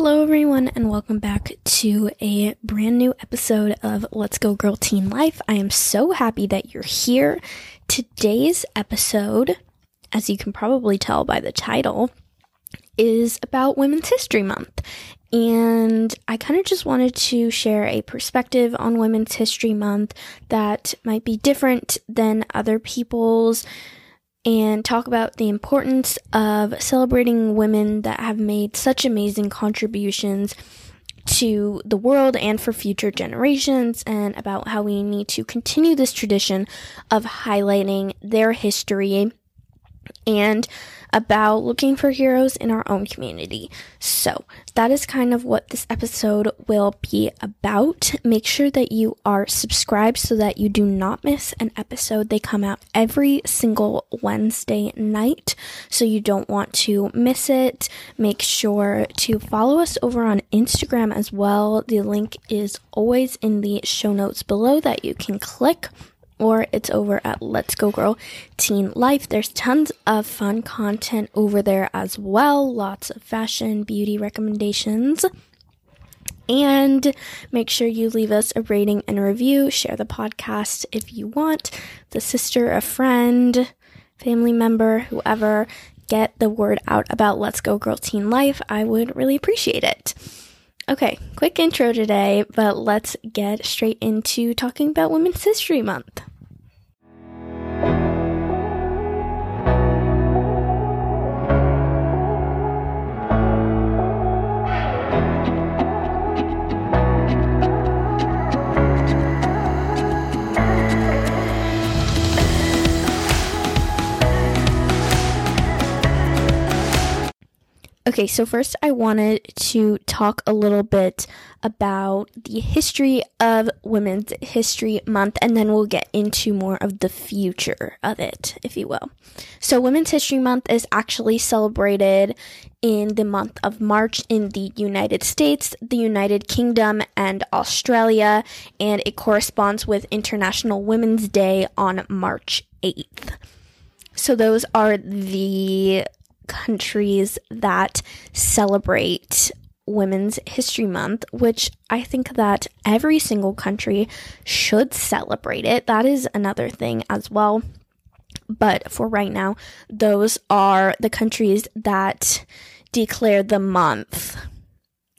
Hello, everyone, and welcome back to a brand new episode of Let's Go Girl Teen Life. I am so happy that you're here. Today's episode, as you can probably tell by the title, is about Women's History Month. And I kind of just wanted to share a perspective on Women's History Month that might be different than other people's and talk about the importance of celebrating women that have made such amazing contributions to the world and for future generations, and about how we need to continue this tradition of highlighting their history and about looking for heroes in our own community. So, that is kind of what this episode will be about. Make sure that you are subscribed so that you do not miss an episode. They come out every single Wednesday night, so you don't want to miss it. Make sure to follow us over on Instagram as well. The link is always in the show notes below that you can click or it's over at Let's Go Girl Teen Life. There's tons of fun content over there as well. Lots of fashion, beauty recommendations. And make sure you leave us a rating and a review. Share the podcast if you want. The sister, a friend, family member, whoever, get the word out about Let's Go Girl Teen Life. I would really appreciate it. Okay, quick intro today, but let's get straight into talking about Women's History Month. Okay, so first I wanted to talk a little bit about the history of Women's History Month, and then we'll get into more of the future of it, if you will. So, Women's History Month is actually celebrated in the month of March in the United States, the United Kingdom, and Australia, and it corresponds with International Women's Day on March 8th. So, those are the countries that celebrate Women's History Month, which I think that every single country should celebrate it. That is another thing as well. But for right now, those are the countries that declare the month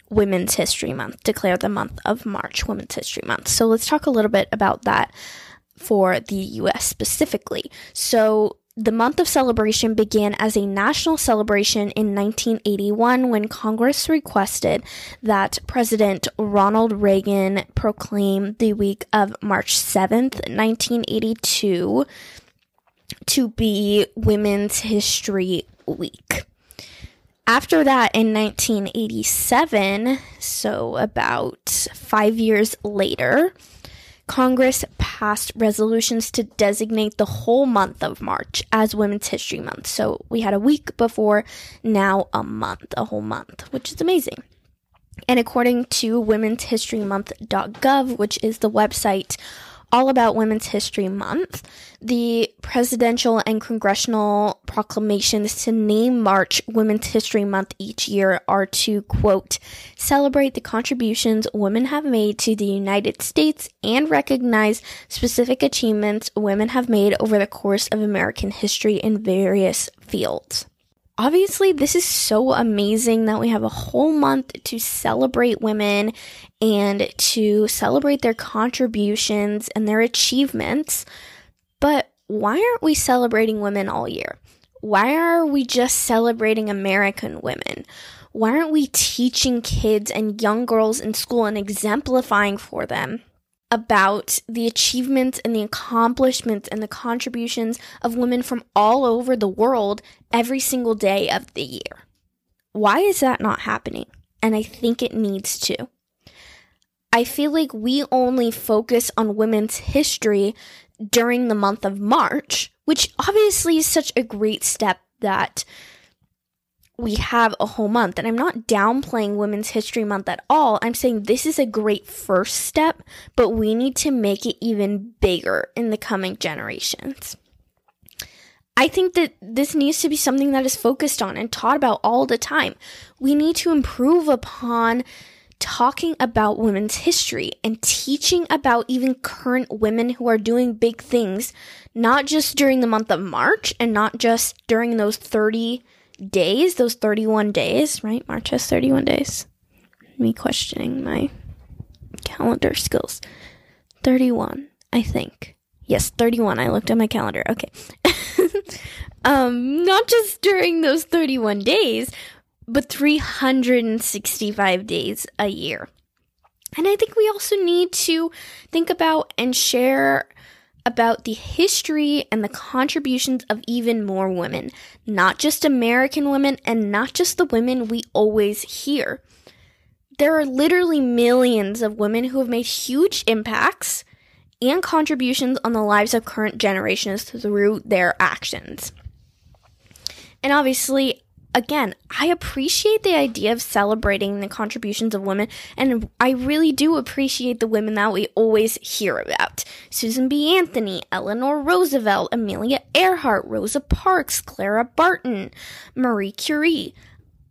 Women's History Month, declare the month of March Women's History Month. So let's talk a little bit about that for the US specifically. So the month of celebration began as a national celebration in 1981 when Congress requested that President Ronald Reagan proclaim the week of March 7th, 1982 to be Women's History Week. After that, in 1987, so about five years later, Congress passed resolutions to designate the whole month of March as Women's History Month. So we had a week before, now a month, a whole month, which is amazing. And according to Women's History Month.gov, which is the website all about Women's History Month. The presidential and congressional proclamations to name March Women's History Month each year are to, quote, celebrate the contributions women have made to the United States and recognize specific achievements women have made over the course of American history in various fields obviously, this is so amazing that we have a whole month to celebrate women and to celebrate their contributions and their achievements. But why aren't we celebrating women all year? Why are we just celebrating American women? Why aren't we teaching kids and young girls in school and exemplifying for them about the achievements and the accomplishments and the contributions of women from all over the world every single day of the year. Why is that not happening? And I think it needs to. I feel like we only focus on women's history during the month of March, which obviously is such a great step that we have a whole month. And I'm not downplaying Women's History Month at all. I'm saying this is a great first step, but we need to make it even bigger in the coming generations. I think that this needs to be something that is focused on and taught about all the time. We need to improve upon talking about women's history and teaching about even current women who are doing big things, not just during the month of March and not just during those 30 days, those 31 days, right? March has 31 days. Me questioning my calendar skills. 31, I think. Yes, 31. I looked at my calendar. Okay. um, not just during those 31 days, but 365 days a year. And I think we also need to think about and share about the history and the contributions of even more women, not just American women and not just the women we always hear. There are literally millions of women who have made huge impacts and contributions on the lives of current generations through their actions. And obviously, again, I appreciate the idea of celebrating the contributions of women, and I really do appreciate the women that we always hear about Susan B. Anthony, Eleanor Roosevelt, Amelia Earhart, Rosa Parks, Clara Barton, Marie Curie.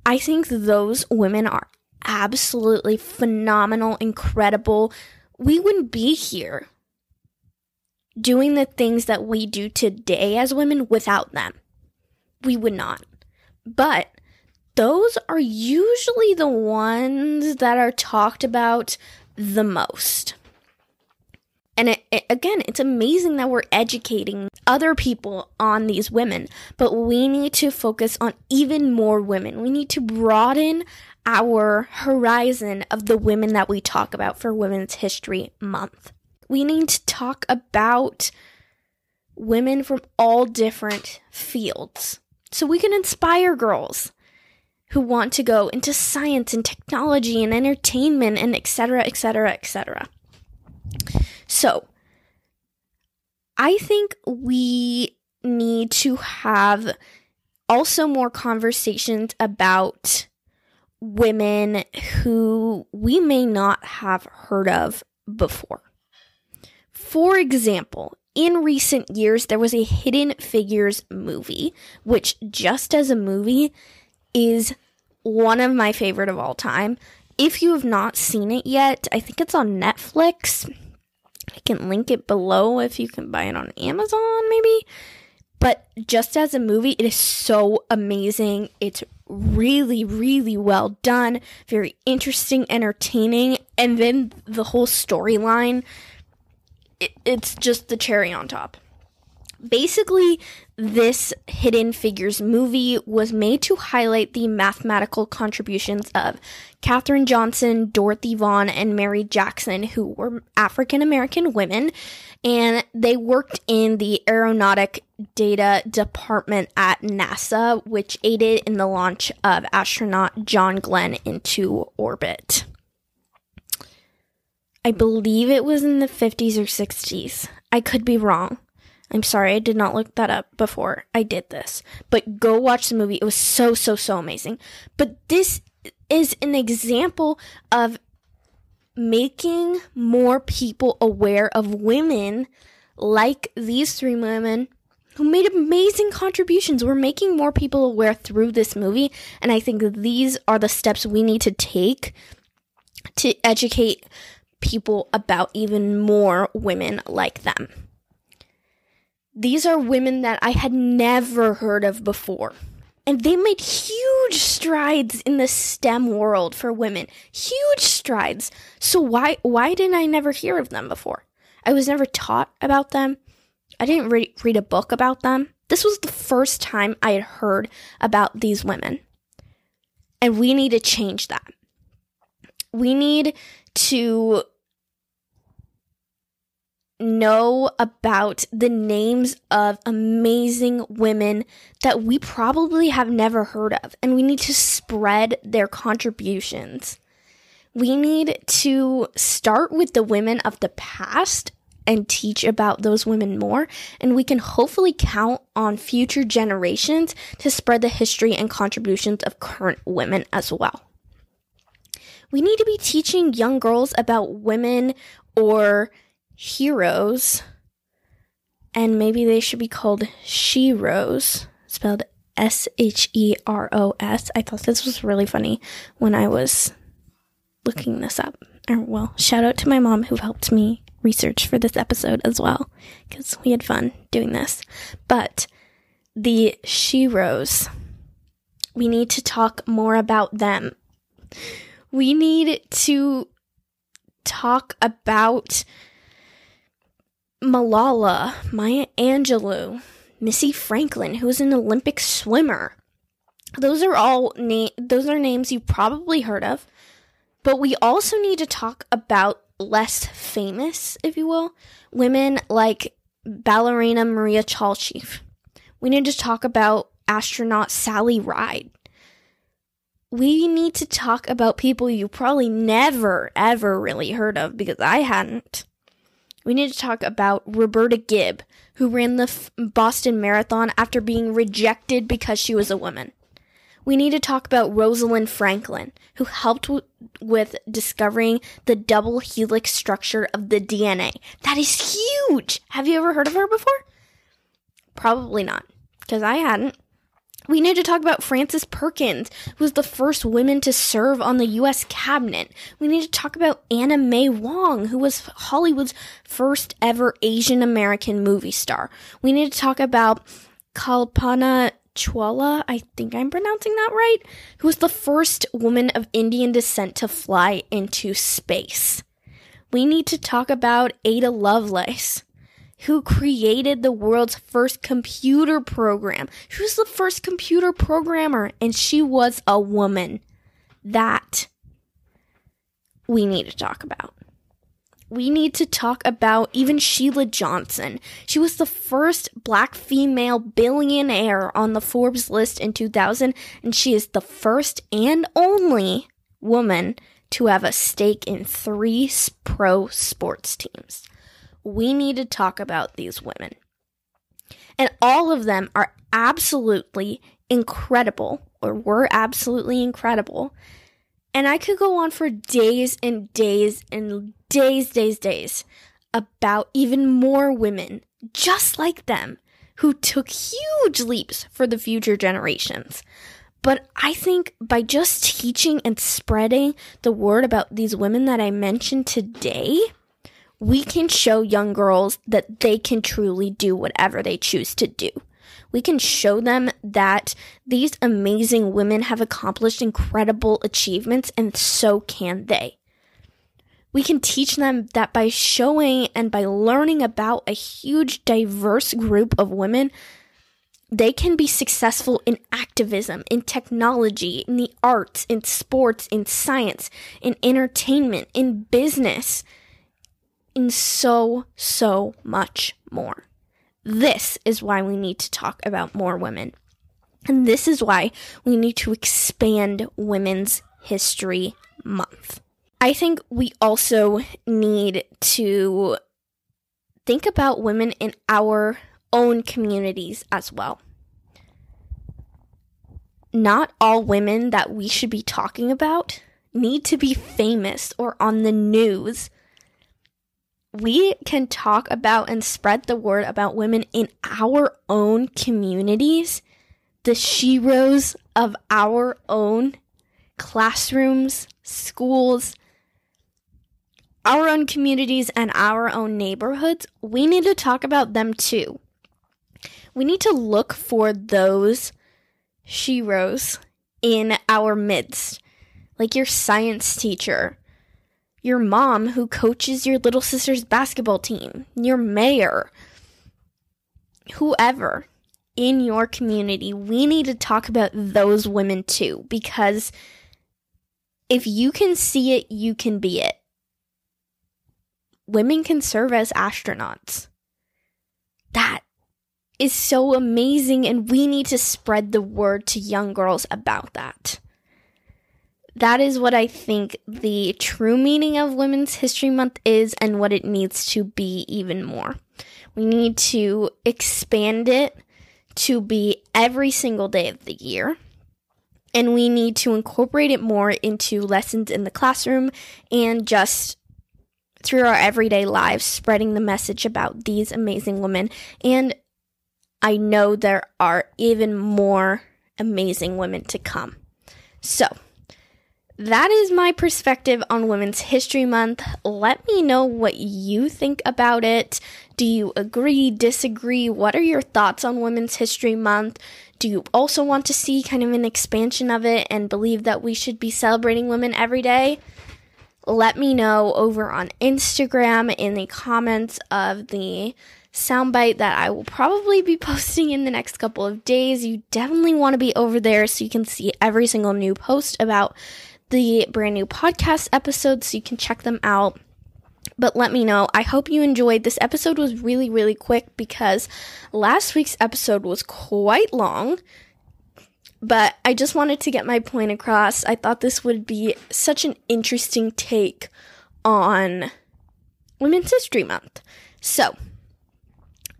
I think those women are absolutely phenomenal, incredible. We wouldn't be here doing the things that we do today as women without them. We would not. But those are usually the ones that are talked about the most. And it, it, again, it's amazing that we're educating other people on these women, but we need to focus on even more women. We need to broaden our horizon of the women that we talk about for Women's History Month. We need to talk about women from all different fields so we can inspire girls who want to go into science and technology and entertainment and etc etc etc so i think we need to have also more conversations about women who we may not have heard of before. For example in recent years, there was a Hidden Figures movie, which, just as a movie, is one of my favorite of all time. If you have not seen it yet, I think it's on Netflix. I can link it below if you can buy it on Amazon, maybe. But just as a movie, it is so amazing. It's really, really well done, very interesting, entertaining, and then the whole storyline it, it's just the cherry on top. Basically, this Hidden Figures movie was made to highlight the mathematical contributions of Katherine Johnson, Dorothy Vaughan, and Mary Jackson, who were African American women, and they worked in the aeronautic data department at NASA, which aided in the launch of astronaut John Glenn into orbit. I believe it was in the 50s or 60s. I could be wrong. I'm sorry, I did not look that up before I did this. But go watch the movie. It was so, so, so amazing. But this is an example of making more people aware of women like these three women who made amazing contributions. We're making more people aware through this movie. And I think these are the steps we need to take to educate people about even more women like them. These are women that I had never heard of before. And they made huge strides in the STEM world for women. Huge strides. So why why didn't I never hear of them before? I was never taught about them. I didn't re- read a book about them. This was the first time I had heard about these women. And we need to change that. We need to know about the names of amazing women that we probably have never heard of, and we need to spread their contributions. We need to start with the women of the past and teach about those women more, and we can hopefully count on future generations to spread the history and contributions of current women as well we need to be teaching young girls about women or heroes and maybe they should be called Sheroes, spelled S H E R O S. I thought this was really funny when I was looking this up. Or, well, shout out to my mom who helped me research for this episode as well, because we had fun doing this. But the Sheroes, we need to talk more about them. We need to talk about Malala, Maya Angelou, Missy Franklin, who's an Olympic swimmer. Those are all na- those are names you've probably heard of. But we also need to talk about less famous, if you will, women like ballerina Maria Tallchief. We need to talk about astronaut Sally Ride. We need to talk about people you probably never, ever really heard of because I hadn't. We need to talk about Roberta Gibb, who ran the F- Boston Marathon after being rejected because she was a woman. We need to talk about Rosalind Franklin, who helped w- with discovering the double helix structure of the DNA. That is huge! Have you ever heard of her before? Probably not, because I hadn't. We need to talk about Frances Perkins, who was the first woman to serve on the U.S. cabinet. We need to talk about Anna May Wong, who was Hollywood's first ever Asian American movie star. We need to talk about Kalpana Chawla, I think I'm pronouncing that right, who was the first woman of Indian descent to fly into space. We need to talk about Ada Lovelace who created the world's first computer program. She was the first computer programmer, and she was a woman. That we need to talk about. We need to talk about even Sheila Johnson. She was the first black female billionaire on the Forbes list in 2000, and she is the first and only woman to have a stake in three pro sports teams we need to talk about these women. And all of them are absolutely incredible, or were absolutely incredible. And I could go on for days and days and days, days, days about even more women just like them who took huge leaps for the future generations. But I think by just teaching and spreading the word about these women that I mentioned today, we can show young girls that they can truly do whatever they choose to do. We can show them that these amazing women have accomplished incredible achievements and so can they. We can teach them that by showing and by learning about a huge diverse group of women, they can be successful in activism, in technology, in the arts, in sports, in science, in entertainment, in business and so, so much more. This is why we need to talk about more women. And this is why we need to expand Women's History Month. I think we also need to think about women in our own communities as well. Not all women that we should be talking about need to be famous or on the news we can talk about and spread the word about women in our own communities, the sheroes of our own classrooms, schools, our own communities, and our own neighborhoods. We need to talk about them too. We need to look for those sheroes in our midst, like your science teacher your mom who coaches your little sister's basketball team, your mayor, whoever in your community, we need to talk about those women too because if you can see it, you can be it. Women can serve as astronauts. That is so amazing, and we need to spread the word to young girls about that that is what I think the true meaning of Women's History Month is and what it needs to be even more. We need to expand it to be every single day of the year. And we need to incorporate it more into lessons in the classroom and just through our everyday lives, spreading the message about these amazing women. And I know there are even more amazing women to come. So, that is my perspective on Women's History Month. Let me know what you think about it. Do you agree, disagree? What are your thoughts on Women's History Month? Do you also want to see kind of an expansion of it and believe that we should be celebrating women every day? Let me know over on Instagram in the comments of the soundbite that I will probably be posting in the next couple of days. You definitely want to be over there so you can see every single new post about the brand new podcast episodes so you can check them out. But let me know. I hope you enjoyed. This episode was really, really quick because last week's episode was quite long. But I just wanted to get my point across. I thought this would be such an interesting take on Women's History Month. So,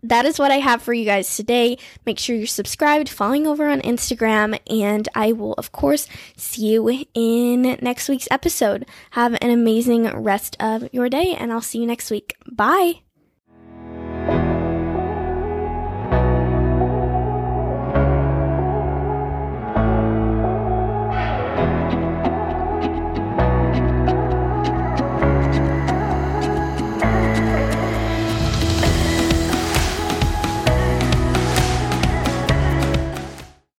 that is what I have for you guys today. Make sure you're subscribed, following over on Instagram, and I will, of course, see you in next week's episode. Have an amazing rest of your day, and I'll see you next week. Bye.